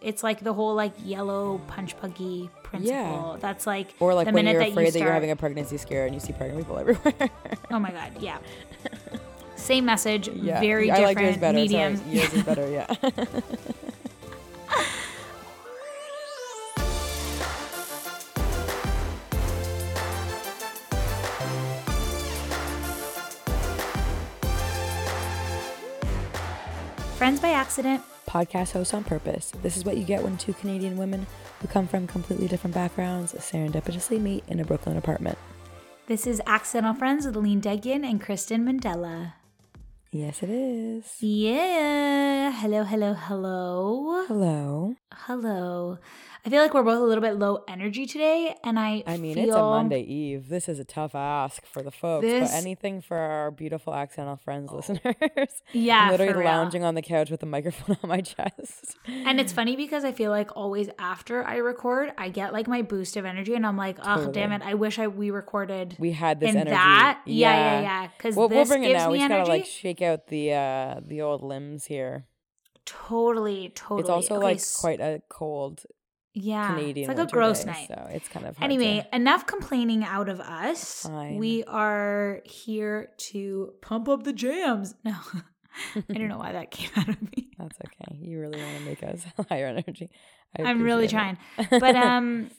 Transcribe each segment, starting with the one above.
It's like the whole like yellow punch buggy principle. Yeah. That's like Or like the when minute you're that afraid you that you're having a pregnancy scare and you see pregnant people everywhere. Oh my god, yeah. Same message, yeah. very I like different yours better. medium. Sorry. Yours is better, yeah. Friends by accident. Podcast host on purpose. This is what you get when two Canadian women who come from completely different backgrounds serendipitously meet in a Brooklyn apartment. This is Accidental Friends with Lean Degian and Kristen Mandela. Yes, it is. Yeah. Hello, hello, hello. Hello. Hello. I feel like we're both a little bit low energy today, and I I mean, it's a Monday Eve. This is a tough ask for the folks, This- but anything for our beautiful accidental friends listeners. Yeah, I'm literally lounging on the couch with a microphone on my chest. And it's funny because I feel like always after I record, I get like my boost of energy, and I'm like, oh Totally. damn it! I wish I we recorded We had this in energy. that. Yeah, yeah, yeah. Because We'll, we'll this bring it now. We just gotta like shake out the uh the old limbs here. totally, totally. It's also Okay, like quite a cold yeah. Canadian. It's like a gross day, night. so it's kind of Anyway, to- enough complaining out of us. Fine. We are here to pump up the jams. No, I don't know why that came out of me. that's okay. You really want to make us higher energy. I I'm really trying. But um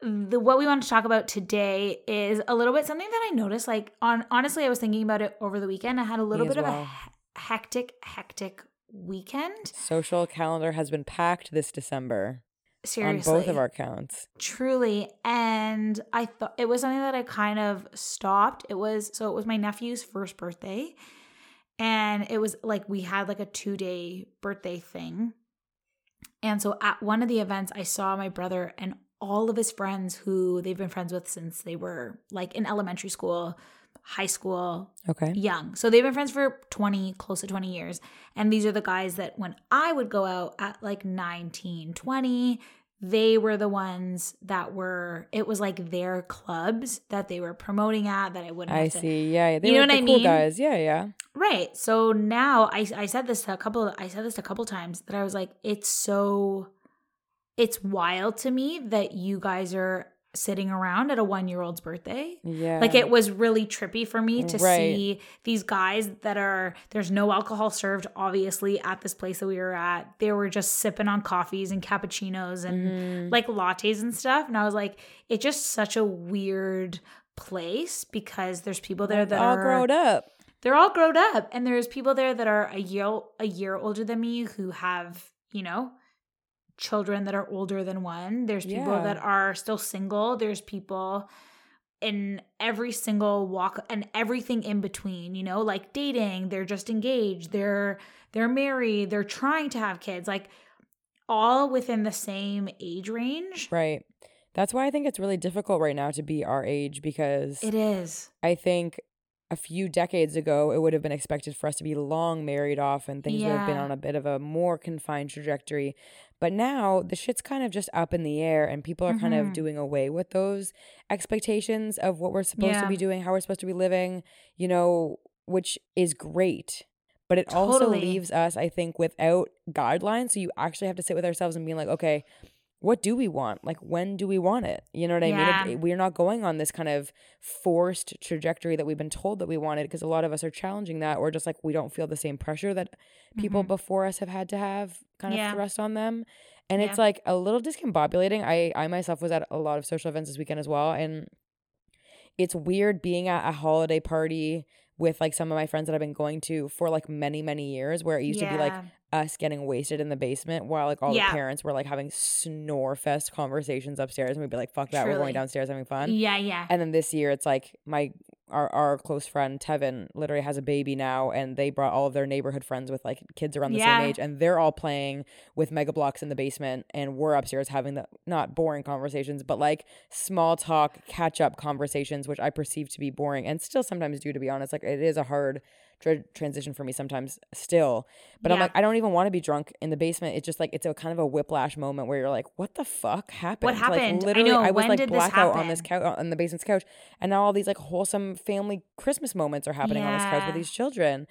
the what we want to talk about today is a little bit something that I noticed like on honestly I was thinking about it over the weekend. I had a little as bit of a he- hectic hectic weekend. social calendar has been packed this December Seriously. on both of our counts. truly. And i thought it was something that i kind of stopped. It was so it was my nephew's first birthday. And it was like we had like a two day birthday thing. And so at one of the events i saw my brother and all of his friends who they've been friends with since they were like in elementary school high school Okay. young. So they've been friends for 20, close to 20 years. And these are the guys that when I would go out at like 19, 20, they were the ones that were, it was like their clubs that they were promoting at that I wouldn't I have to- see. Yeah, they You were know the what I cool mean? guys. Yeah, yeah. Right. So now I I said this a couple I said this a couple times that I was like it's so it's wild to me that you guys are sitting around at a 1-year-old's birthday. Yeah. Like it was really trippy for me to Right. see these guys that are there's no alcohol served obviously at this place that we were at. They were just sipping on coffees and cappuccinos and Mhm. like lattes and stuff and I was like it's just such a weird place because there's people there that all are all grown up. they're all grown up and there's people there that are a year a year older than me who have you know children that are older than one there's people Yeah. that are still single there's people in every single walk and everything in between you know like dating they're just engaged they're they're married they're trying to have kids like all within the same age range Right. That's why I think it's really difficult right now to be our age because it is I think a few decades ago it would have been expected for us to be long married off and things would have been on a bit of a more confined trajectory. But now the shit's kind of just up in the air and people are kind Mhm. of doing away with those expectations of what we're supposed to be doing, how we're supposed to be living, you know, which is great. But it also leaves us, I think, without guidelines. So you actually have to sit with ourselves and being like, okay, what do we want? Like, when do we want it? You know what I Yeah. mean? It- we're not going on this kind of forced trajectory that we've been told that we wanted because a lot of us are challenging that, or just like we don't feel the same pressure that people Mhm. before us have had to have kind of thrust on them. And it's like a little discombobulating. I, I myself was at a lot of social events this weekend as well. And it's weird being at a holiday party with like some of my friends that I've been going to for like many, many years where it used to be like Yeah. Us getting wasted in the basement while like all Yeah. the parents were like having snore fest conversations upstairs and we'd be like, fuck that, we're going downstairs having fun. yeah yeah And then this year it's like my our our close friend Tevin literally has a baby now and they brought all of their neighborhood friends with like kids around the Yeah. same age and they're all playing with Mega Bloks in the basement and we're upstairs having the not boring conversations but like small talk catch up conversations which I perceive to be boring and still sometimes do to be honest like it is a hard tra- transition for me sometimes still but I'm like I don't even want to be drunk in the basement it's just like it's a kind of a whiplash moment where you're like what the fuck happened What happened? I like literally know, I was when like this blackout on this couch on the basement's couch and now all these like wholesome family Christmas moments are happening on this couch with these children,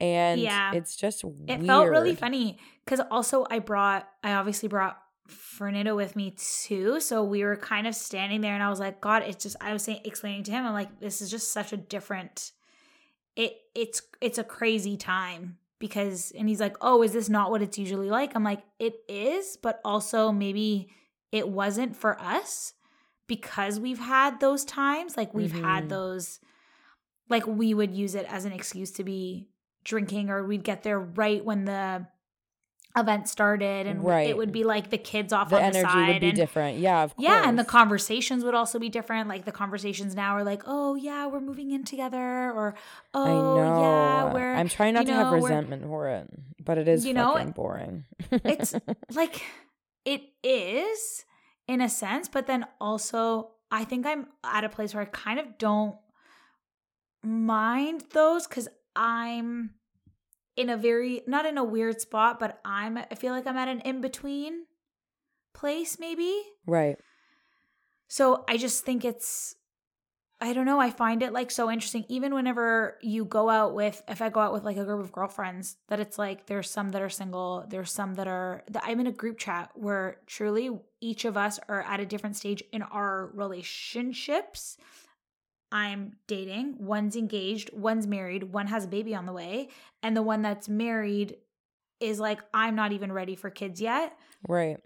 and Yeah. it's just It weird. felt really funny because also I brought, I obviously brought Fernando with me too. So we were kind of standing there and I was like, God, it's just I was saying explaining to him, I'm like, this is just such a different it it's it's a crazy time because and he's like, Oh, is this not what it's usually like? I'm like, it is, but also maybe it wasn't for us because we've had those times. Like we've Mhm. had those like we would use it as an excuse to be drinking or we'd get there right when the event started and Right. it would be like the kids off the on the energy side would be and different. Yeah, of yeah and the conversations would also be different like the conversations now are like oh yeah we're moving in together or oh I know. yeah we're I'm trying not to have know, we're- resentment for it, but it is You know, fucking boring. it's like it is in a sense but then also i think i'm at a place where i kind of don't mind those because i'm in a very not in a weird spot but i'm i feel like i'm at an in-between place maybe? Right. so i just think it's i don't know i find it like so interesting. Even whenever you go out with if i go out with like a group of girlfriends that it's like there's some that are single there's some that are that i'm in a group chat where truly each of us are at a different stage in our relationships i'm dating one's engaged one's married one has a baby on the way and the one that's married is like i'm not even ready for kids yet Right.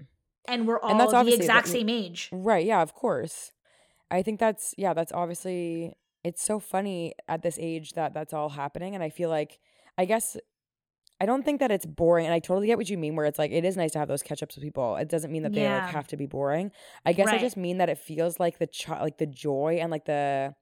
and we're all And that's the exact same age Right. Yeah, of course. I think that's yeah, that's obviously it's so funny at this age that that's all happening and I feel like I guess I don't think that it's boring and I totally get what you mean where it's like it is nice to have those catch-ups with people. It doesn't mean that they Yeah. like have to be boring. I guess I just mean that it feels like the chi- like the joy and like the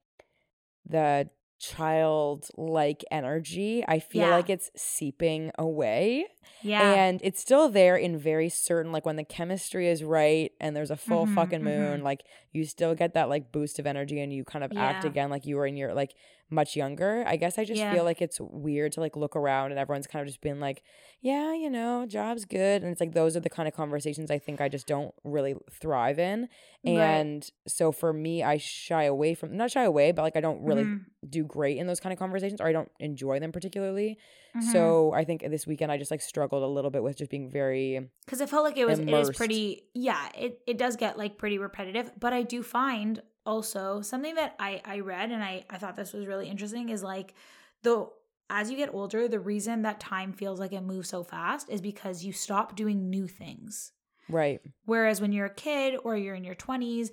the child like energy. I feel Yeah. like it's seeping away. yeah And it's still there in very certain, like when the chemistry is right and there's a full Mhm, fucking moon, like you still get that like boost of energy and you kind of act again like you were in your like much younger. I guess I just Yeah. feel like it's weird to like look around and everyone's kind of just being like, yeah, you know, job's good. And it's like those are the kind of conversations I think I just don't really thrive in. Right. And so for me, I shy away from, not shy away, but like I don't really Mhm, do great in those kind of conversations or I don't enjoy them particularly. mhm. So I think this weekend I just like struggled a little bit with just being very because I felt like it was it was pretty yeah it it does get like pretty repetitive but I do find also something that I I read and I I thought this was really interesting is like the as you get older the reason that time feels like it moves so fast is because you stop doing new things. Right. whereas when you're a kid or you're in your 20s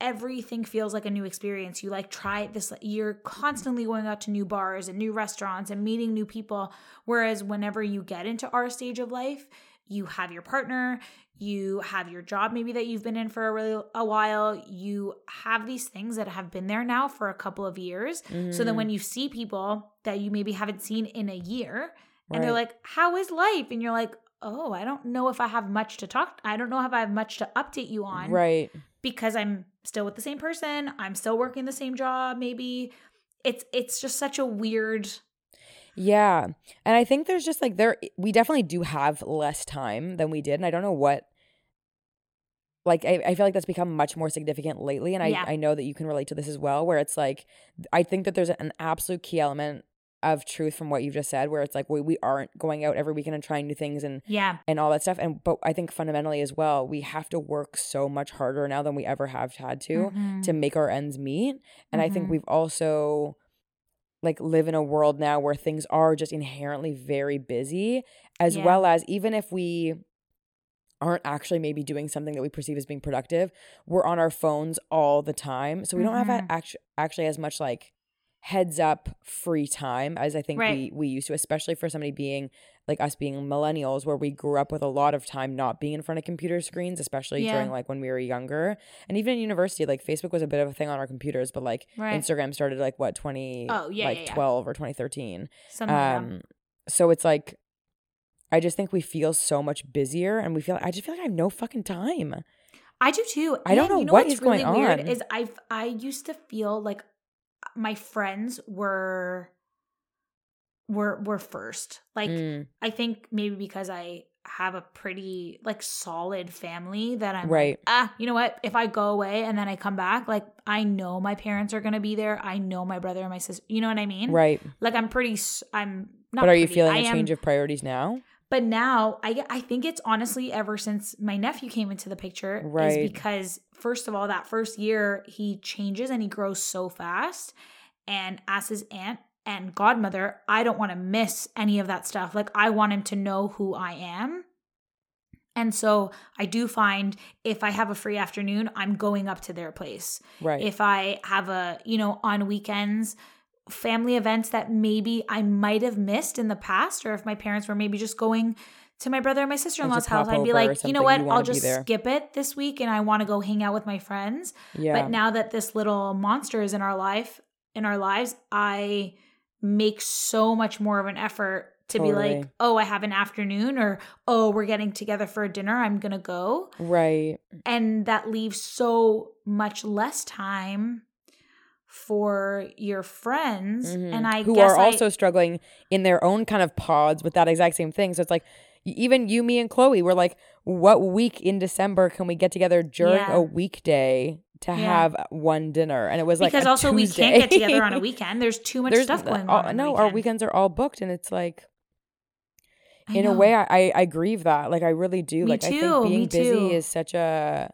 everything feels like a new experience. You like try this you're constantly going out to new bars and new restaurants and meeting new people. Whereas whenever you get into our stage of life you have your partner you have your job maybe that you've been in for a really a while you have these things that have been there now for a couple of years. So then when mm-hmm. you see people that you maybe haven't seen in a year and they're like how is life? And you're like oh i don't know if i have much to talk i don't know if i have much to update you on right. because i'm still with the same person i'm still working the same job maybe. It's it's just such a weird Yeah. And I think there's just like there we definitely do have less time than we did. And I don't know what like I, I feel like that's become much more significant lately. And I, Yeah. I know that you can relate to this as well, where it's like I think that there's an absolute key element of truth from what you've just said, where it's like we, we aren't going out every weekend and trying new things and yeah and all that stuff. And but I think fundamentally as well, we have to work so much harder now than we ever have had to Mhm. to make our ends meet. And I think Mhm. we've also like live in a world now where things are just inherently very busy, as Yeah. well as even if we aren't actually maybe doing something that we perceive as being productive, we're on our phones all the time. So we don't have Mhm. actually actually as much like heads up free time as I think Right. we we used to, especially for somebody being like us being millennials where we grew up with a lot of time not being in front of computer screens, especially Yeah. during like when we were younger. And even in university, like Facebook was a bit of a thing on our computers, but like Right. Instagram started like what, 20 Oh, yeah, like yeah, yeah. 12 or 2013. something like. Um so it's like I just think we feel so much busier and we feel I just feel like I have no fucking time. I do too. I don't And know you know what what's is going really weird on. Is I I used to feel like my friends were were were first. Like Mm, I think maybe because I have a pretty like solid family that I'm Right. like, ah, you know what? If I go away and then I come back, like I know my parents are gonna be there. I know my brother and my sister. You know what I mean? right. Like I'm pretty. I'm not. but are you feeling I a am- change of priorities now? But now I I think it's honestly ever since my nephew came into the picture Right. is because first of all that first year he changes and he grows so fast and as his aunt and godmother I don't want to miss any of that stuff. Like I want him to know who I am. And so I do find if I have a free afternoon, I'm going up to their place Right. if I have a, you know, on weekends, family events that maybe I might have missed in the past, or if my parents were maybe just going to my brother and my sister in law's house, I'd be like, you know what, you I'll just skip it this week and I want to go hang out with my friends. yeah. But now that this little monster is in our life, in our lives, I make so much more of an effort to be like, oh, I have an afternoon, or oh, we're getting together for a dinner. I'm gonna go right. and that leaves so much less time for your friends Mhm. and i who are I- also struggling in their own kind of pods with that exact same thing. So it's like even you, me, and Chloe were like, what week in December can we get together during Yeah. a weekday to Yeah. have one dinner? And it was like because a also we can't get together on a weekend there's too much There's stuff going all- on, no, our weekends are all booked, and it's like I in a way I, I I grieve that. Like I really do. Me like I think being me busy too. is such a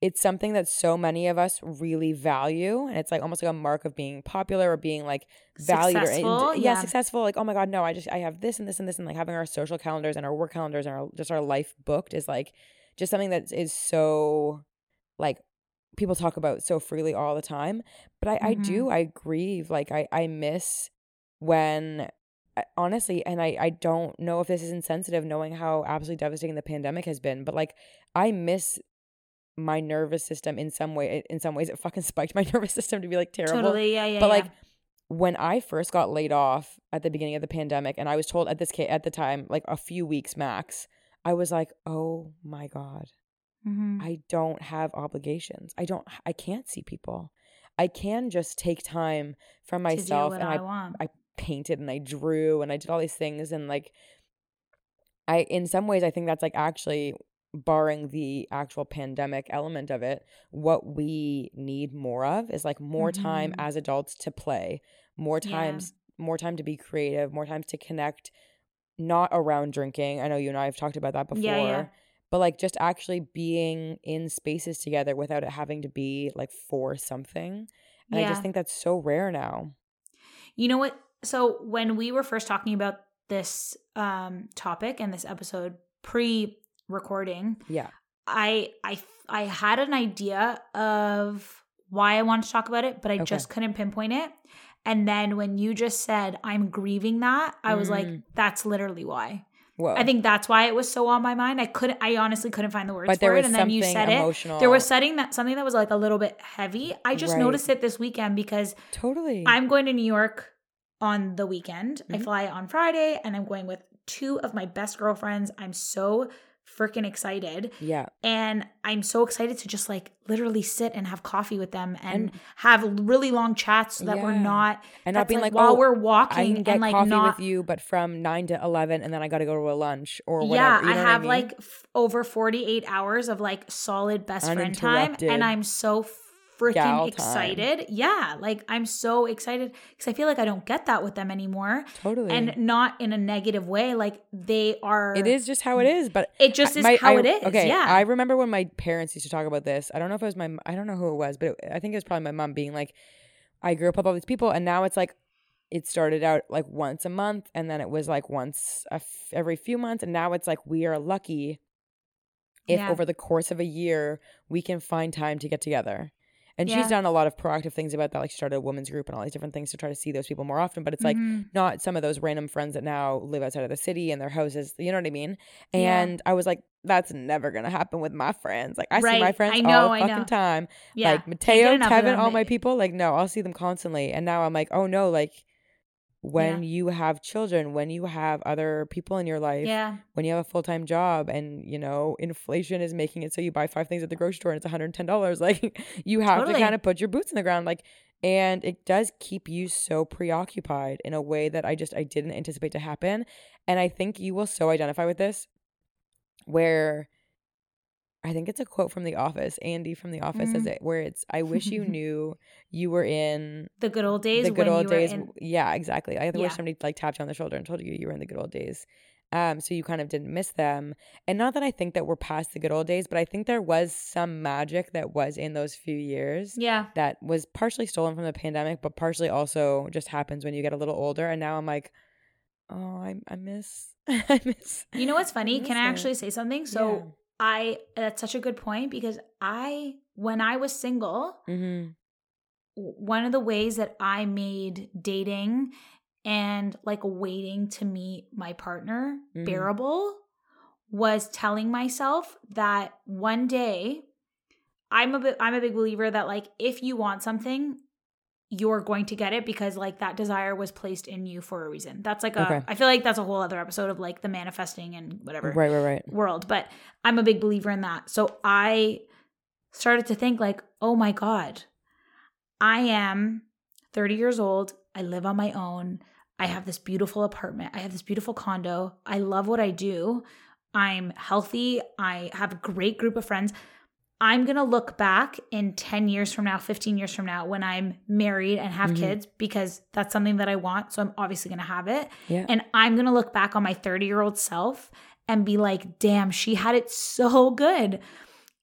it's something that so many of us really value and it's like almost like a mark of being popular or being like valued or Successful, yeah, yeah. successful like oh my god no i just i have this and this and this and like having our social calendars and our work calendars and our just our life booked is like just something that is so like people talk about so freely all the time but i i Mhm. do i grieve like i i miss when I- honestly and i i don't know if this is insensitive knowing how absolutely devastating the pandemic has been but like i miss my nervous system in some way in some ways it fucking spiked my nervous system to be like terrible totally yeah yeah but yeah. like when I first got laid off at the beginning of the pandemic, and I was told at this ca- at the time like a few weeks max, I was like, oh my god, Mhm. I don't have obligations. I don't. I can't see people. I can just take time from myself, and I, I I painted and I drew and I did all these things and like I in some ways I think that's like actually barring the actual pandemic element of it what we need more of is like more time Mhm. as adults to play more Yeah. times more time to be creative more times to connect not around drinking I know you and I have talked about that before Yeah, yeah. But like just actually being in spaces together without it having to be like for something and I just think that's so rare now You know what? So when we were first talking about this um topic and this episode pre-recording, yeah I I I had an idea of why I wanted to talk about it, but I Okay. just couldn't pinpoint it. And then when you just said I'm grieving that, I was like, Mm. that's literally why. Whoa I think that's why it was so on my mind. I couldn't I honestly couldn't find the words but for it. And then you said it. There was setting that something that was like a little bit heavy. I just Right. noticed it this weekend because totally I'm going to New York on the weekend. I Mhm. fly on Friday and I'm going with two of my best girlfriends. I'm so freaking excited. yeah And I'm so excited to just like literally sit and have coffee with them and, And- have really long chats so that we're not and not being like, like, while oh we're walking I can get and like coffee not with you, but from nine to eleven, and then I got to go to a lunch or whatever. yeah, you know I have mean? like f- over 48 hours of like solid best friend time and I'm so freaking time. excited. Yeah, like I'm so excited cuz I feel like I don't get that with them anymore totally. and not in a negative way like they are it is just how it is. But It just is my- how I- it is. Okay, yeah. I remember when my parents used to talk about this. I don't know if it was my, I don't know who it was, but it, I think it was probably my mom being like, I grew up with all these people, and now it's like. It started out like once a month, and then it was like once a f- every few months, and now it's like we are lucky if Yeah. over the course of a year we can find time to get together. And Yeah. she's done a lot of proactive things about that. Like she started a women's group and all these different things to try to see those people more often. But it's like Mhm. not some of those random friends that now live outside of the city and their houses. You know what I mean? Yeah. And I was like, that's never gonna happen with my friends. Like I see my friends I know, all the fucking time. yeah. Like Mateo, Kevin, all my people. Like no, I'll see them constantly. And now I'm like, oh no, like when you have children, when you have other people in your life, Yeah. when you have a full time job and you know inflation is making it so you buy five things at the grocery store and it's one hundred and ten dollars, like you have Totally. to kind of put your boots in the ground, like, and it does keep you so preoccupied in a way that I just I didn't anticipate to happen, and I think you will so identify with this, where. I think it's a quote from The Office. Andy from The Office says Mhm. it, where it's, "I wish you knew you were in The good old days the good old days. in yeah, exactly. I wish Yeah. somebody like tapped you on the shoulder and told you you were in the good old days. Um, so you kind of didn't miss them. And not that I think that we're past the good old days, but I think there was some magic that was in those few years Yeah. that was partially stolen from the pandemic, but partially also just happens when you get a little older. And now I'm like, oh, I, I miss, I miss. You know what's funny? miss Can I it. actually say something? So Yeah. I that's such a good point because I when I was single, Mm-hmm. one of the ways that I made dating and like waiting to meet my partner Mhm. bearable was telling myself that one day I'm a I'm a big believer that like if you want something you're going to get it because like that desire was placed in you for a reason. That's like a Okay. I feel like that's a whole other episode of like the manifesting and whatever Right, right, right. world, but I'm a big believer in that. So I started to think like, "Oh my god. I am 30 years old. I live on my own. I have this beautiful apartment. I have this beautiful condo. I love what I do. I'm healthy. I have a great group of friends. I'm going to look back in 10 years from now, 15 years from now when I'm married and have Mhm. kids because that's something that I want. So I'm obviously going to have it. Yeah. And I'm going to look back on my 30 year old self and be like, damn, she had it so good.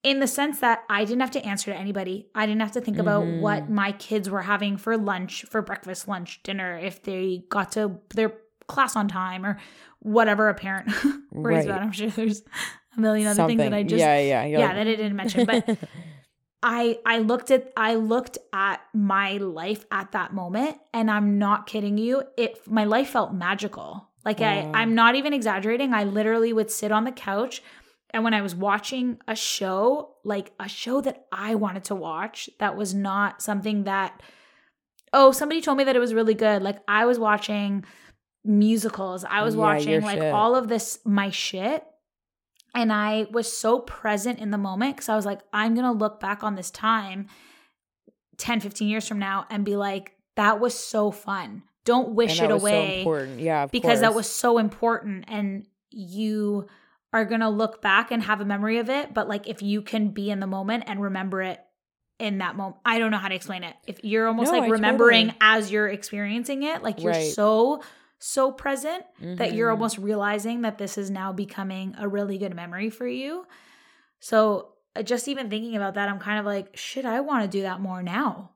In the sense that I didn't have to answer to anybody. I didn't have to think about Mhm. what my kids were having for lunch, for breakfast, lunch, dinner, if they got to their class on time or whatever a parent worries Right. about. I'm sure there's a million other things that I just yeah, yeah, yeah, like- that I didn't mention. But I I looked at I looked at my life at that moment and I'm not kidding you. It my life felt magical. Like. I I'm not even exaggerating. I literally would sit on the couch and when I was watching a show, like a show that I wanted to watch that was not something that oh, somebody told me that it was really good. Like I was watching musicals. I was Yeah, watching like shit. all of this my shit and I was so present in the moment because I was like, I'm going to look back on this time 10, 15 years from now and be like, that was so fun. Don't wish and it that was so away important. Yeah, because that was so important. And you are going to look back and have a memory of it. But like, if you can be in the moment and remember it in that moment, I don't know how to explain it. If you're almost No, like I remembering totally- as you're experiencing it, like you're Right. so, so present that you're Mhm. almost realizing that this is now becoming a really good memory for you. So uh, just even thinking about that, I'm kind of like, shit, I want to do that more now.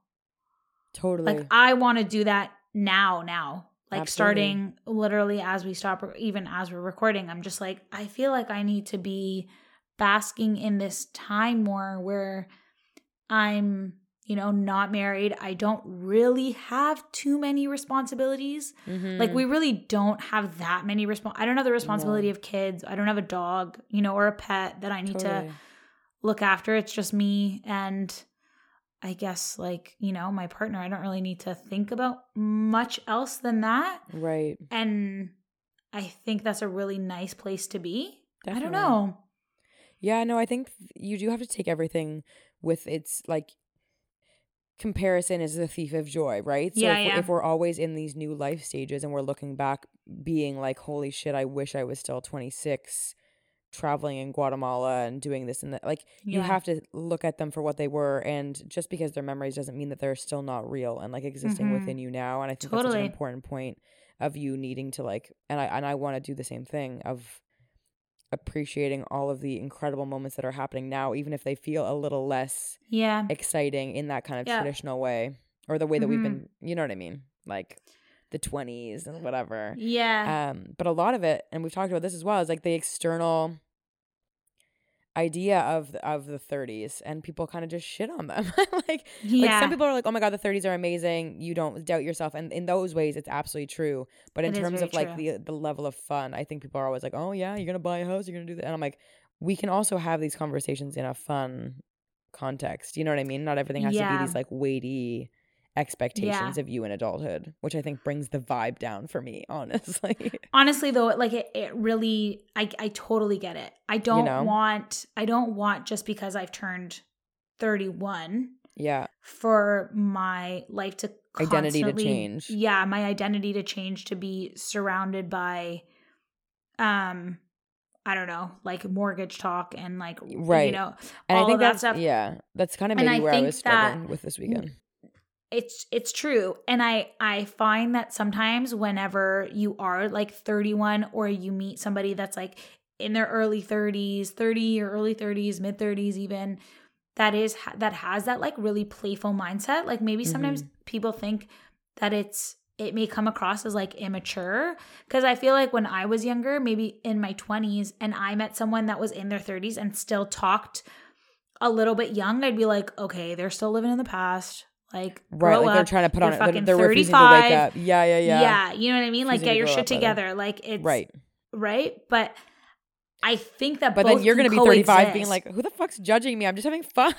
totally. Like I want to do that now, now. Like Absolutely. starting literally as we stop, even as we're recording, I'm just like, I feel like I need to be basking in this time more where I'm, you know, not married. I don't really have too many responsibilities. Like Mhm. we really don't have that many respons. I don't have the responsibility of kids. I don't have a dog, you know, or a pet that I need Totally. to look after. It's just me and I guess like, you know, my partner. I don't really need to think about much else than that. right. And I think that's a really nice place to be. I don't know. Yeah, no, I think you do have to take everything with its like comparison is the thief of joy, right? So Yeah, if, yeah. We're, if we're always in these new life stages and we're looking back being like, holy shit, I wish I was still 26 traveling in Guatemala and doing this and that. Like you have to look at them for what they were and just because they're memories doesn't mean that they're still not real and like existing Mhm. within you now. And I think that's such an important point of you needing to like and I and I want to do the same thing of appreciating all of the incredible moments that are happening now, even if they feel a little less Yeah. exciting in that kind of Yeah. traditional way or the way that we've Mhm. been, you know what I mean? Like the 20s and whatever. Yeah. Um, but a lot of it, and we've talked about this as well, is like the external idea of of the 30s and people kind of just shit on them. Like yeah. like some people are like oh my god the 30s are amazing. You don't doubt yourself. And in those ways it's absolutely true. But in It terms of like the the level of fun i think people are always like oh yeah you're gonna buy a house you're gonna do that and i'm like we can also have these conversations in a fun context. You know what i mean? Not everything has to be these like weighty expectations of you in adulthood which i think brings the vibe down for me honestly honestly though like it, it really I, I totally get it i don't know? want i don't want just because i've turned 31 yeah for my life to Identity to constantly- change. yeah my identity to change to be surrounded by um i don't know like mortgage talk and like right. you know and all i think of that that's stuff yeah that's kind of maybe I where i think was struggling with this weekend it's it's true. And i i find that sometimes whenever you are like 31 or you meet somebody that's like in their early 30s 30 or early 30s mid 30s even that is that has that like really playful mindset. Like maybe sometimes Mhm. people think that it's it may come across as like immature. Because i feel like when i was younger maybe in my 20s and i met someone that was in their 30s and still talked a little bit young i'd be like okay they're still living in the past like Right, like they're trying to put on it. They're, fucking they're refusing to wake 35. up. Yeah, yeah, yeah. yeah. you know what i mean like get your shit up, together like it's Right. right but i think that But then you're gonna be 35 being like, who the fuck's judging me? I'm just having fun.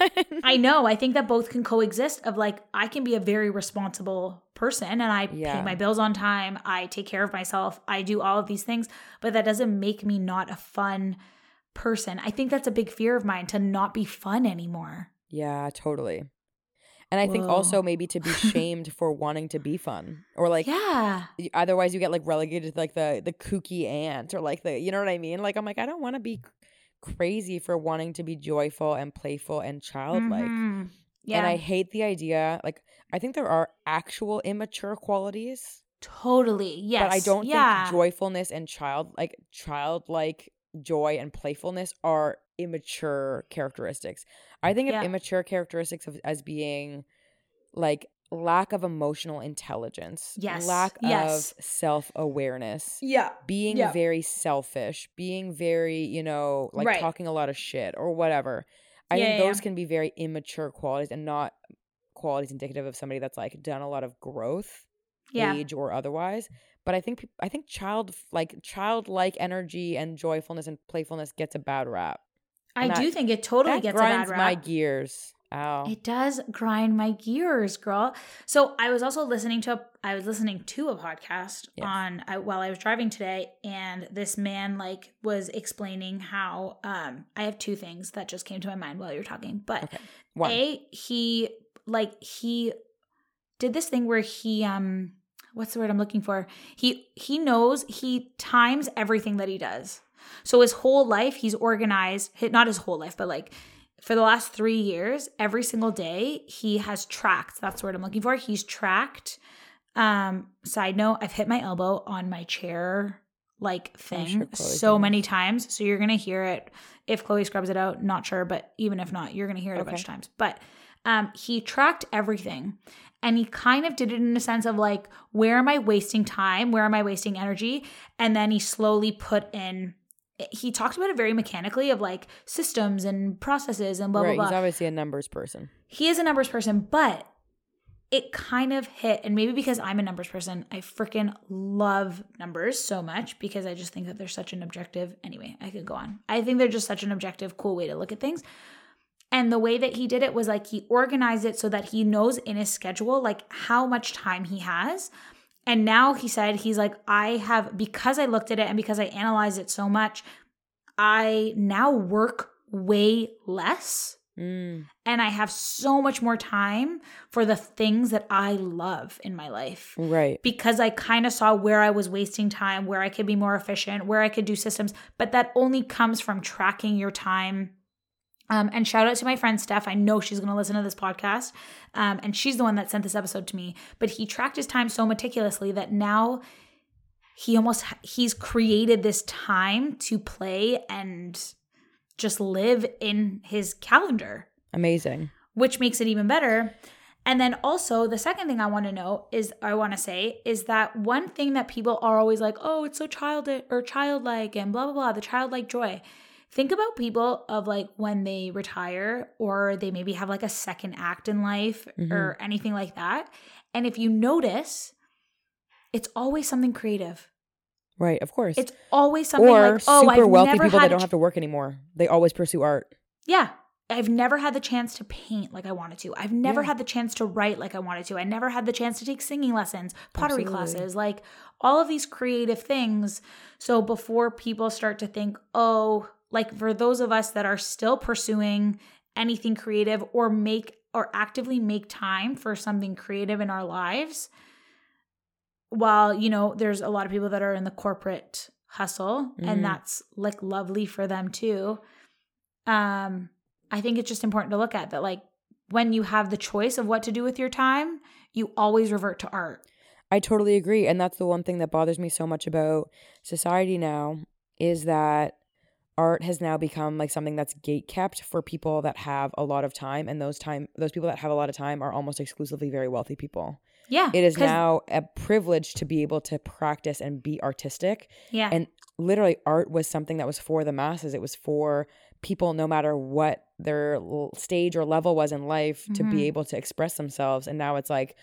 I know. I think that both can coexist of like I can be a very responsible person and I Yeah. pay my bills on time, I take care of myself, I do all of these things, but that doesn't make me not a fun person. I think that's a big fear of mine to not be fun anymore. yeah, totally. And I think Whoa. also maybe to be shamed for wanting to be fun or like yeah. otherwise you get like relegated to like the the kooky aunt or like the you know what I mean? Like I'm like I don't want to be crazy for wanting to be joyful and playful and childlike. Mhm. Yeah. And I hate the idea like I think there are actual immature qualities, totally. Yes. but I don't yeah. think joyfulness and child like childlike joy and playfulness are immature characteristics. I think Yeah. of immature characteristics of, as being like lack of emotional intelligence, Yes. lack Yes. of self awareness, Yeah. being Yeah. very selfish, being very, you know, like Right. talking a lot of shit or whatever. I Yeah, think those can be very immature qualities and not qualities indicative of somebody that's like done a lot of growth, Yeah. age or otherwise. But I think I think child like childlike energy and joyfulness and playfulness gets a bad rap. I do think it totally gets a bad grinds my gears. Ow. It does grind my gears, girl. So I was also listening to a, I was listening to a podcast Yes. on I, while I was driving today, and this man like was explaining how um I have two things that just came to my mind while you're talking, but Okay. One. a he like he did this thing where he um what's the word I'm looking for? He he knows he times everything that he does. So his whole life he's organized, not his whole life, but like for the last 3 years, every single day he has tracked. That's the word I'm looking for. He's tracked um side note, I've hit my elbow on my chair like thing sure so can. many times. So you're going to hear it if Chloe scrubs it out, not sure, but even if not, you're going to hear it a bunch of times. But um, he tracked everything and he kind of did it in a sense of like, where am I wasting time? Where am I wasting energy? And then he slowly put in, he talked about it very mechanically of like systems and processes and blah, right. blah, He's obviously a numbers person. He is a numbers person, but it kind of hit, and maybe because I'm a numbers person, I freaking love numbers so much because I just think that they're such an objective. Anyway, I could go on. I think they're just such an objective, cool way to look at things. And the way that he did it was like he organized it so that he knows in his schedule, like how much time he has. And now he said, he's like, I have, because I looked at it and because I analyzed it so much, I now work way less Mm. and I have so much more time for the things that I love in my life Right. because I kind of saw where I was wasting time, where I could be more efficient, where I could do systems. But that only comes from tracking your time. Um, and shout out to my friend Steph. I know she's going to listen to this podcast. Um, and she's the one that sent this episode to me. But he tracked his time so meticulously that now he almost he's created this time to play and just live in his calendar Amazing. which makes it even better. And then also, the second thing I want to know is I want to say is that one thing that people are always like, oh, it's so child or childlike and blah blah blah, the childlike joy. Think about people of like when they retire or they maybe have like a second act in life or mm-hmm. anything like that. And if you notice, it's always something creative. Right. Of course. It's always something or like, oh, super I've wealthy never people that don't ch- have to work anymore. They always pursue art. Yeah. I've never had the chance to paint like I wanted to. I've never Yeah. had the chance to write like I wanted to. I never had the chance to take singing lessons, pottery Absolutely. classes, like all of these creative things. So before people start to think, oh, like for those of us that are still pursuing anything creative or make or actively make time for something creative in our lives, while, you know, there's a lot of people that are in the corporate hustle Mhm. and that's like lovely for them too um i think it's just important to look at that like when you have the choice of what to do with your time, you always revert to art. I totally agree. And that's the one thing that bothers me so much about society now is that art has now become like something that's gate kept for people that have a lot of time and those time those people that have a lot of time are almost exclusively very wealthy people. Yeah. it is now a privilege to be able to practice and be artistic. Yeah. And literally art was something that was for the masses. It was for people no matter what their stage or level was in life to Mhm. be able to express themselves and now it's like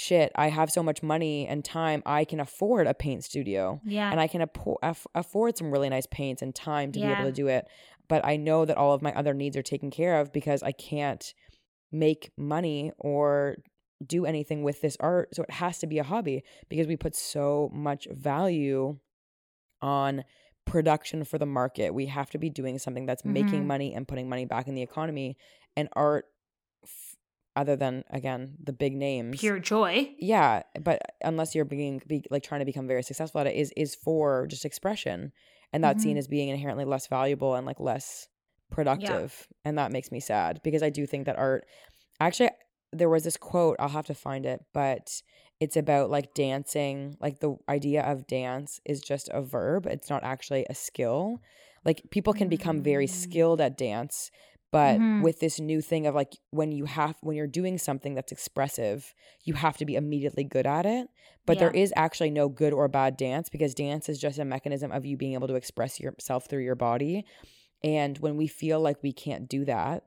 shit, I have so much money and time, I can afford a paint studio yeah. and I can appo- aff- afford some really nice paints and time to be able to do it. But I know that all of my other needs are taken care of because I can't make money or do anything with this art. So it has to be a hobby because we put so much value on production for the market. We have to be doing something that's making Mhm. money and putting money back in the economy. And art, other than again the big names, Pure joy. yeah but unless you're being be, like trying to become very successful at it is is for just expression and that seen Mhm. as being inherently less valuable and like less productive and that makes me sad because i do think that art actually there was this quote i'll have to find it but it's about like dancing like the idea of dance is just a verb it's not actually a skill like people can become very Mm. skilled at dance but Mhm. with this new thing of like when you have when you're doing something that's expressive you have to be immediately good at it but there Yeah. is actually no good or bad dance because dance is just a mechanism of you being able to express yourself through your body and when we feel like we can't do that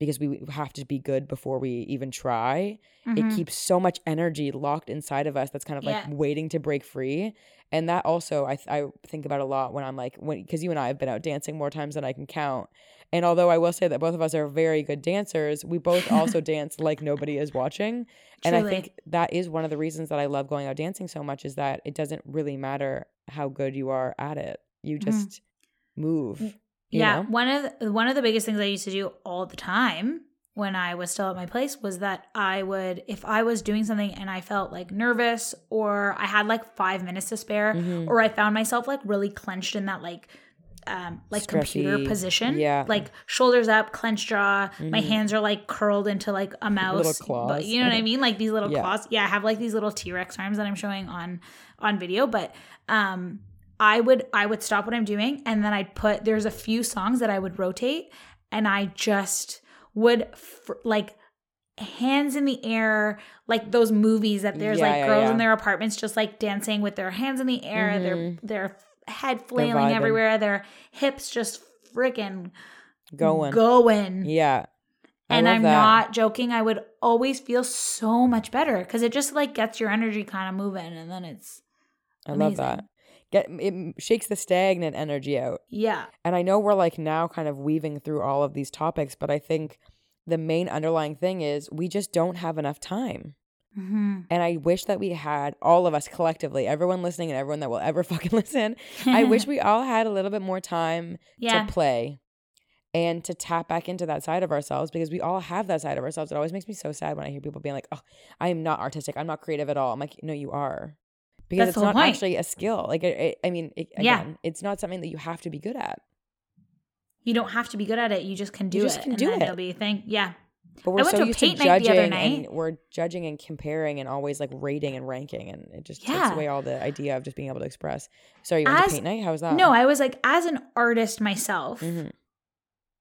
because we have to be good before we even try Mhm. it keeps so much energy locked inside of us that's kind of like Yeah. waiting to break free and that also I, th- I think about a lot when i'm like when because you and i have been out dancing more times than i can count and although i will say that both of us are very good dancers we both also dance like nobody is watching and i think that is one of the reasons that i love going out dancing so much is that it doesn't really matter how good you are at it you Mhm. just move you yeah, know? one of the, one of the biggest things I used to do all the time when I was still at my place was that I would if I was doing something and I felt like nervous or I had like 5 minutes to spare Mhm. or I found myself like really clenched in that like um like computer position yeah. like shoulders up clenched jaw my Mhm. hands are like curled into like a mouse but claws. you know what i mean like these little Yeah. claws yeah i have like these little t-rex arms that i'm showing on on video but um i would i would stop what i'm doing and then i'd put there's a few songs that i would rotate and i just would fr- like hands in the air like those movies that there's Yeah, like yeah, girls yeah. in their apartments just like dancing with their hands in the air their Mhm. their head flailing everywhere their hips just freaking going going yeah I and I'm that. not joking. I would always feel so much better because it just like gets your energy kind of moving, and then it's I love that. Get it shakes the stagnant energy out. yeah, And I know we're like now kind of weaving through all of these topics, but I think the main underlying thing is we just don't have enough time. Hmm And I wish that we had all of us collectively, everyone listening and everyone that will ever fucking listen. I wish we all had a little bit more time yeah, to play and to tap back into that side of ourselves because we all have that side of ourselves. It always makes me so sad when I hear people being like, "Oh, I am not artistic. I'm not creative at all." I'm like, "No, you are." Because That's it's not point. actually a skill. Like, it, it- I mean, it, Yeah. again, it's not something that you have to be good at. you don't have to be good at it. You just can do it. you just it. can do it. It'll be a thing. Yeah, But we're so used paint to night the judging other and we're judging and comparing and always like rating and ranking, and it just takes away all the idea of just being able to express. So you went As- to paint night. How was that? no, I was like as an artist myself. Mhm.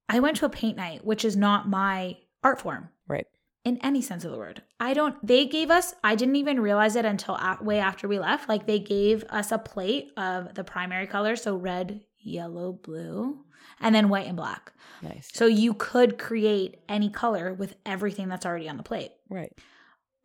I went to a paint night, which is not my art form. Right. in any sense of the word. I don't, they gave us, I didn't even realize it until a- way after we left. Like they gave us a plate of the primary colors. So red, yellow, blue, and then white and black. Nice. So you could create any color with everything that's already on the plate. Right.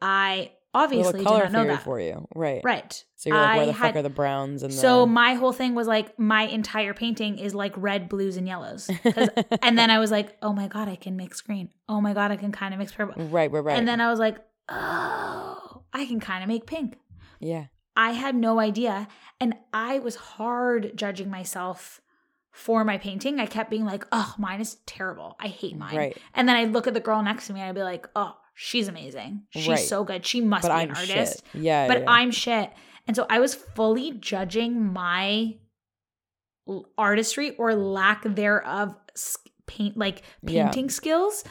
I obviously little did not know that. for you. Right. Right. So you're like, where I the fuck are the browns and the So my whole thing was like my entire painting is like red, blues, and yellows. and then I was like, oh my God, I can mix green. Oh my God, I can kind of mix purple. right, right, right. And then I was like, oh, I can kind of make pink. yeah. I had no idea. And I was hard judging myself for my painting. I kept being like, oh, mine is terrible. I hate mine. Right. And then I'd look at the girl next to me and I'd be like, oh, she's amazing. She's Right. so good. She must But be I'm an artist. shit. Yeah. But yeah. I'm shit. And so I was fully judging my artistry or lack thereof paint like Yeah. painting skills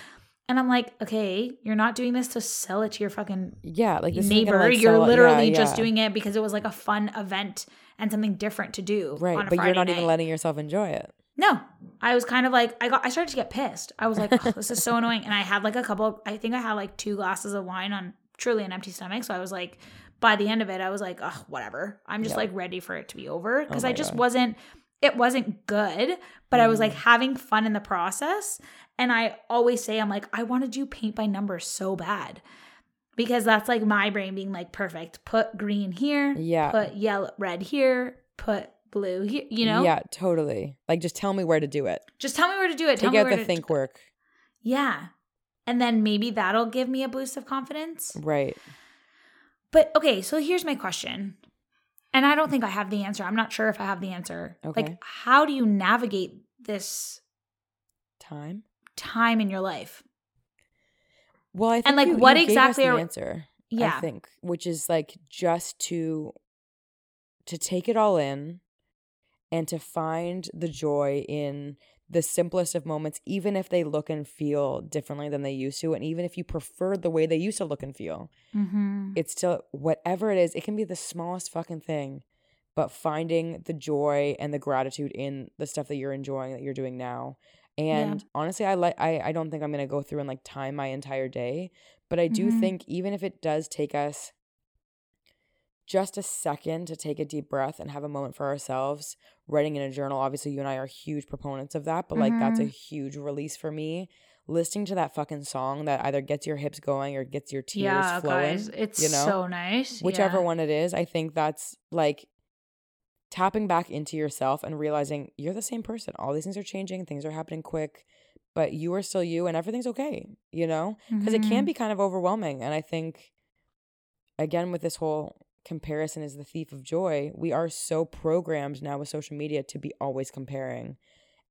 And I'm like, okay, you're not doing this to sell it to your fucking Yeah, like neighbor. like, you're sell- yeah, literally just yeah. doing it because it was like a fun event and something different to do. right, on a but you're Friday not even letting yourself enjoy it. No, I was kind of like I got. I started to get pissed. I was like, oh, this is so annoying. And I had like a couple. I think I had like two glasses of wine on truly an empty stomach. So I was like, by the end of it, I was like, oh, whatever. I'm just like ready for it to be over because Oh I just God. wasn't. It wasn't good, but I was like Mm. having fun in the process. And I always say, I'm like, I want to do paint by numbers so bad. Because that's like my brain being like, perfect. Put green here, Yeah. put yellow, red here, put blue here, you know? Yeah, totally. Like just tell me where to do it. Just tell me where to do it. Tell Take me out the think work. Yeah. And then maybe that'll give me a boost of confidence. Right. But okay, so here's my question. And I don't think I have the answer. I'm not sure if I have the answer. Okay. Like, how do you navigate this Time. time in your life? Well, I think and like, you- what you exactly the are- answer? Yeah. I think, which is like just to to take it all in and to find the joy in the simplest of moments, even if they look and feel differently than they used to, and even if you prefer the way they used to look and feel, Mm-hmm. it's still whatever it is. It can be the smallest fucking thing, but finding the joy and the gratitude in the stuff that you're enjoying that you're doing now. And honestly, I like I I don't think I'm gonna go through and like time my entire day, but I do Mhm. think even if it does take us just a second to take a deep breath and have a moment for ourselves, writing in a journal. Obviously, you and I are huge proponents of that, but like that's a Mhm. huge release for me. Listening to that fucking song that either gets your hips going or gets your tears Yeah, flowing guys. It's you know? so nice. whichever yeah. one it is, I think that's like tapping back into yourself and realizing you're the same person. All these things are changing, things are happening quick, but you are still you and everything's okay, you know? Because it can Mhm. be kind of overwhelming. And I think, again, with this whole comparison is the thief of joy, we are so programmed now with social media to be always comparing.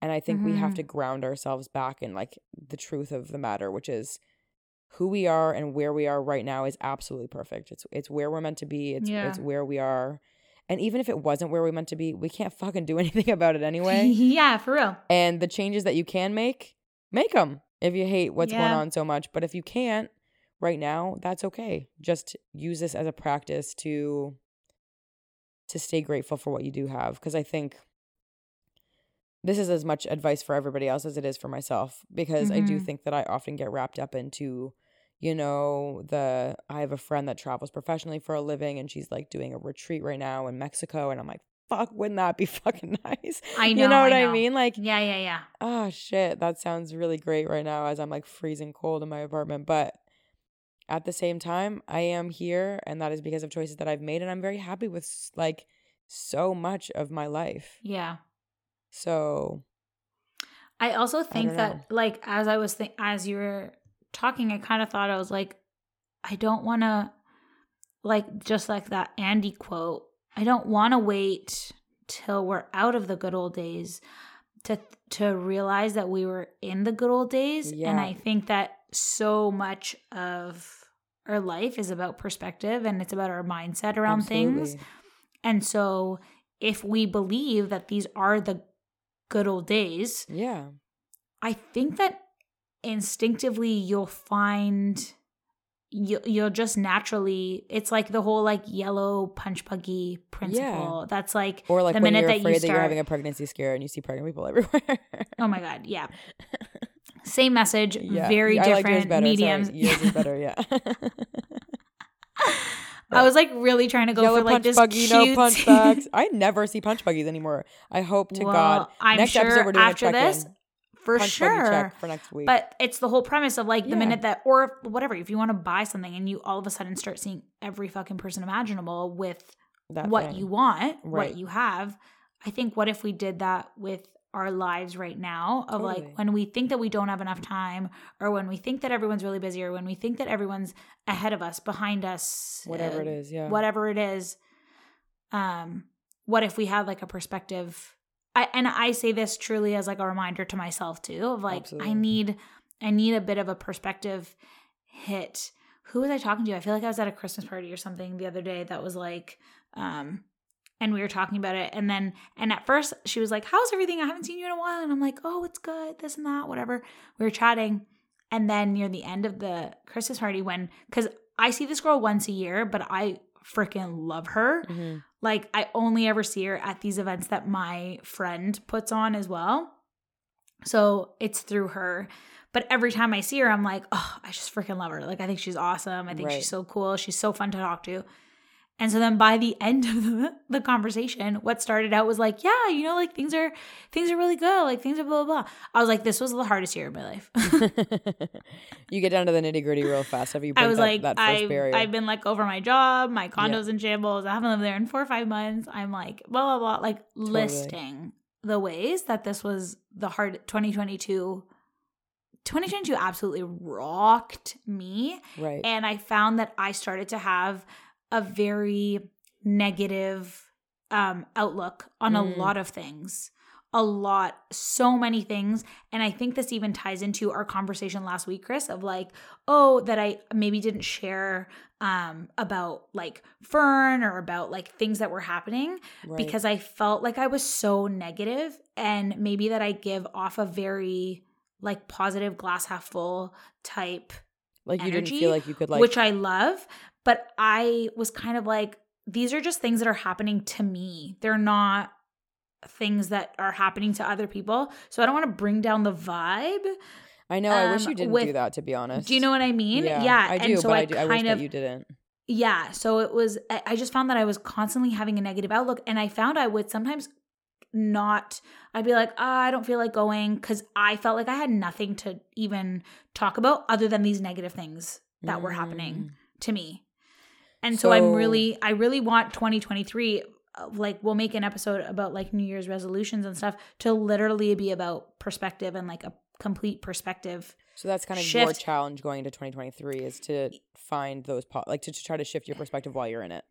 And I think we have to mm-hmm. ground ourselves back in like the truth of the matter, which is who we are and where we are right now is absolutely perfect. It's it's where we're meant to be. It's Yeah. it's where we are. And even if it wasn't where we meant to be, we can't fucking do anything about it anyway. yeah, for real. and the changes that you can make, make them. If you hate what's going on so much, but if you can't right now, that's okay. Just use this as a practice to to stay grateful for what you do have because I think this is as much advice for everybody else as it is for myself because I do Mhm. think that I often get wrapped up into you know the I have a friend that travels professionally for a living and she's like doing a retreat right now in Mexico and I'm like fuck wouldn't that be fucking nice I know you know, know what I I, mean like Yeah, yeah, yeah. oh shit that sounds really great right now as I'm like freezing cold in my apartment but at the same time I am here and that is because of choices that I've made and I'm very happy with like so much of my life Yeah. so I also think don't that like as I was think as you were talking, I kind of thought I was like, I don't want to like just like that Andy quote. I don't want to wait till we're out of the good old days to to realize that we were in the good old days. And I think that so much of our life is about perspective and it's about our mindset around things. And so if we believe that these are the good old days, yeah I think that instinctively you'll find you you'll just naturally it's like the whole like yellow punch buggy principle. That's like or like the minute that you afraid that you're start- having a pregnancy scare and you see pregnant people everywhere oh my god, yeah. Same message, yeah very I different mediums. Sorry. yours is better yeah I was like really trying to go Yellow for like this buggy, no punch bags. I never see punch buggies anymore. I hope to well, God I'm next sure episode we're doing after a this, for punch sure. for next week. But it's the whole premise of like the Yeah. minute that, or whatever, if you want to buy something and you all of a sudden start seeing every fucking person imaginable with that what thing. you want, Right. what you have. I think what if we did that with our lives right now of Totally. like when we think that we don't have enough time or when we think that everyone's really busy or when we think that everyone's ahead of us, behind us, whatever uh, it is, yeah. whatever it is um what if we had like a perspective I, and i say this truly as like a reminder to myself too of like Absolutely. i need i need a bit of a perspective hit who was i talking to i feel like i was at a christmas party or something the other day that was like um and we were talking about it and then and at first she was like how's everything i haven't seen you in a while and i'm like oh it's good this and that whatever we were chatting And then near the end of the Christmas party, when, because I see this girl once a year, but I freaking love her. Mhm. Like, I only ever see her at these events that my friend puts on as well. So it's through her. But every time I see her, I'm like, oh, I just freaking love her. Like, I think she's awesome. I think Right. she's so cool. She's so fun to talk to. And so then by the end of the, the conversation, what started out was like, yeah, you know, like things are things are really good. Like things are blah blah blah. I was like, this was the hardest year of my life. you get down to the nitty gritty real fast. Have you? I was that, like, that first I've, barrier. I've been like over my job. My condo's in shambles. I haven't lived there in four or five months. I'm like, blah, blah, blah. Like listing the ways that this was the hard 2022. 2022 absolutely rocked me. right. And I found that I started to have a very negative um, outlook on a Mm. lot of things. A lot, so many things. And I think this even ties into our conversation last week, Chris, of like, oh, that I maybe didn't share um about like Fern or about like things that were happening right. because I felt like I was so negative and maybe that I give off a very like positive glass half full type like you didn't energy, feel like you could like which I love, but I was kind of like, these are just things that are happening to me. They're not things that are happening to other people. So I don't want to bring down the vibe. I know. I wish um, you didn't do that. To be honest. Do you know what I mean? Yeah, I do. and so but I, I, do, I wish kind that of you didn't. yeah. So it was. I just found that I was constantly having a negative outlook, and I found I would sometimes not. I'd be like, ah, I don't feel like going because I felt like I had nothing to even talk about other than these negative things that were happening to me. And so, I'm really, I really want 2023. uh, Like, we'll make an episode about like New Year's resolutions and stuff to literally be about perspective and like a complete perspective. So that's kind of your challenge going into 2023 is to find those po- like to, to try to shift your perspective while you're in it.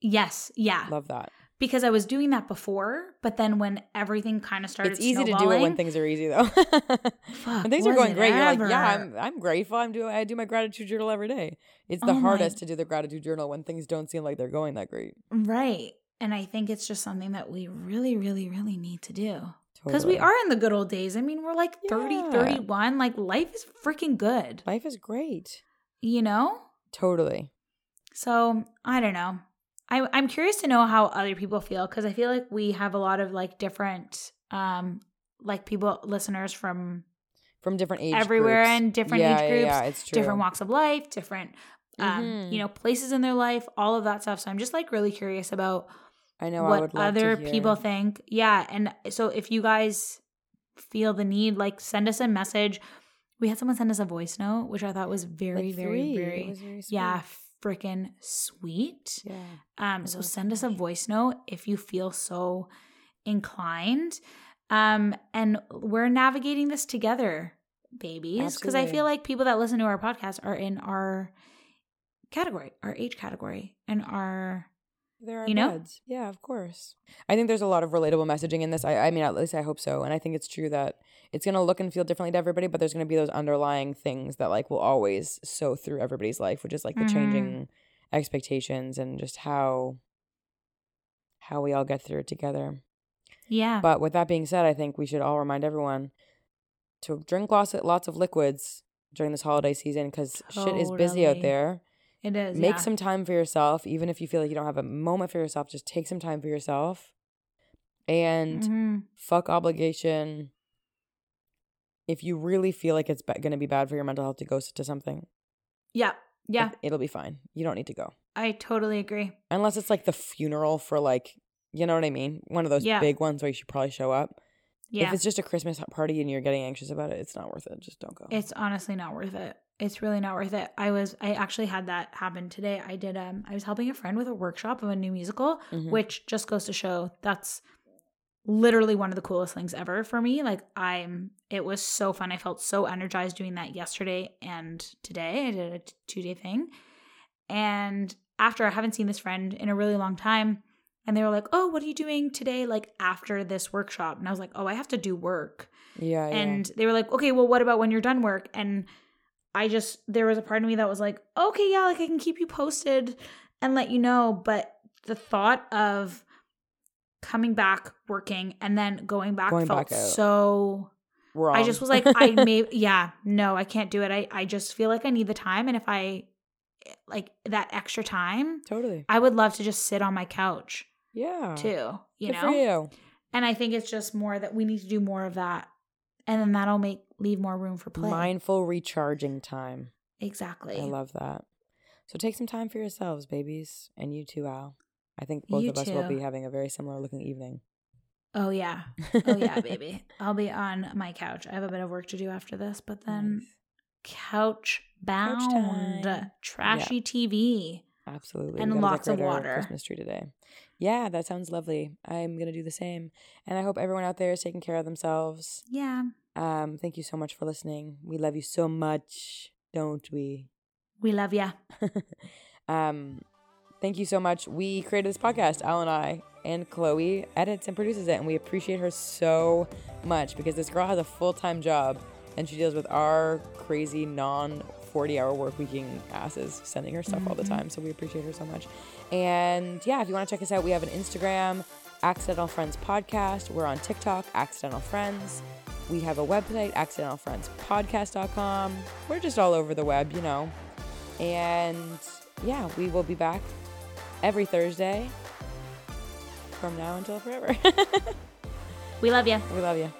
Yes, yeah, Love that. Because I was doing that before, but then when everything kind of started, It's easy to do it when things are easy though. Fuck, when things are going great, you're like, yeah. I'm I'm grateful. I'm doing I do my gratitude journal every day. It's the Oh my- hardest to do the gratitude journal when things don't seem like they're going that great. right. And I think it's just something that we really, really, really need to do. Because Totally. we are in the good old days. I mean, we're like 30, Yeah. 31. Like, life is freaking good, life is great. you know? Totally. So, I don't know. I, I'm curious to know how other people feel because I feel like we have a lot of like different, um, like people, listeners from From different age everywhere groups. and different Yeah, age groups, yeah, it's true. different walks of life, different, um, Mhm. you know, places in their life, all of that stuff. So I'm just like really curious about I know I what to other people think. Yeah. And so if you guys feel the need, like send us a message. We had someone send us a voice note, which I thought was very, Like very, very, was very yeah. Freaking sweet. Yeah. Um, so send us a voice note if you feel so inclined. Um, and we're navigating this together, babies, because I feel like people that listen to our podcast are in our category, our age category, and our There are You know? buds. Yeah, of course. I think there's a lot of relatable messaging in this. I, I mean, at least I hope so. And I think it's true that it's going to look and feel differently to everybody, but there's going to be those underlying things that like will always sow through everybody's life, which is like the Mhm. changing expectations and just how how we all get through it together. yeah. But with that being said, I think we should all remind everyone to drink lots of, lots of liquids during this holiday season because shit is busy out there. It is. Make yeah. some time for yourself, even if you feel like you don't have a moment for yourself. Just take some time for yourself, and Mhm. fuck obligation. If you really feel like it's ba- going to be bad for your mental health to go to something, Yeah. Yeah. it- it'll be fine. You don't need to go I totally agree. unless it's like the funeral for like you know what I mean, one of those Yeah. big ones where you should probably show up. Yeah. If it's just a Christmas party and you're getting anxious about it, it's not worth it. Just don't go. It's honestly not worth it. It's really not worth it. I was I actually had that happen today. I did um I was helping a friend with a workshop of a new musical, Mhm. which just goes to show that's literally one of the coolest things ever for me. Like I'm it was so fun. I felt so energized doing that yesterday and today. I did a two day thing. And after I haven't seen this friend in a really long time, and they were like, Oh, what are you doing today? Like after this workshop. And I was like, Oh, I have to do work. yeah, yeah. And they were like, okay, well, what about when you're done work? And I just, there was a part of me that was like, okay, yeah, like I can keep you posted and let you know. But the thought of coming back working and then going back Going felt back so wrong. I just was like, I may, yeah, no, I can't do it. I, I just feel like I need the time. And if I like that extra time, totally. I would love to just sit on my couch Yeah. too, you Good know? you. And I think it's just more that we need to do more of that. And then that'll make, leave more room for play. Mindful recharging time. exactly. I love that. So take some time for yourselves, babies, and you too, Al. I think both You of us will be having a very similar looking evening. oh, yeah. Oh, yeah, baby. I'll be on my couch. I have a bit of work to do after this, but then Nice. couch bound, time. trashy TV. Absolutely. And lots of water. Christmas tree today. Yeah, that sounds lovely. I'm gonna do the same. And I hope everyone out there is taking care of themselves. Yeah. Um, thank you so much for listening. We love you so much, don't we? We love ya. um, thank you so much. We created this podcast, Al and I, and Chloe edits and produces it, and we appreciate her so much because this girl has a full time job and she deals with our crazy non 40 hour work weeking asses sending her stuff all the time. So we appreciate her so much. And yeah, if you want to check us out, we have an Instagram, Accidental Friends Podcast. We're on TikTok, Accidental Friends. We have a website, accidentalfriendspodcast.com. We're just all over the web, you know. And yeah, we will be back every Thursday from now until forever. We love you. we love you.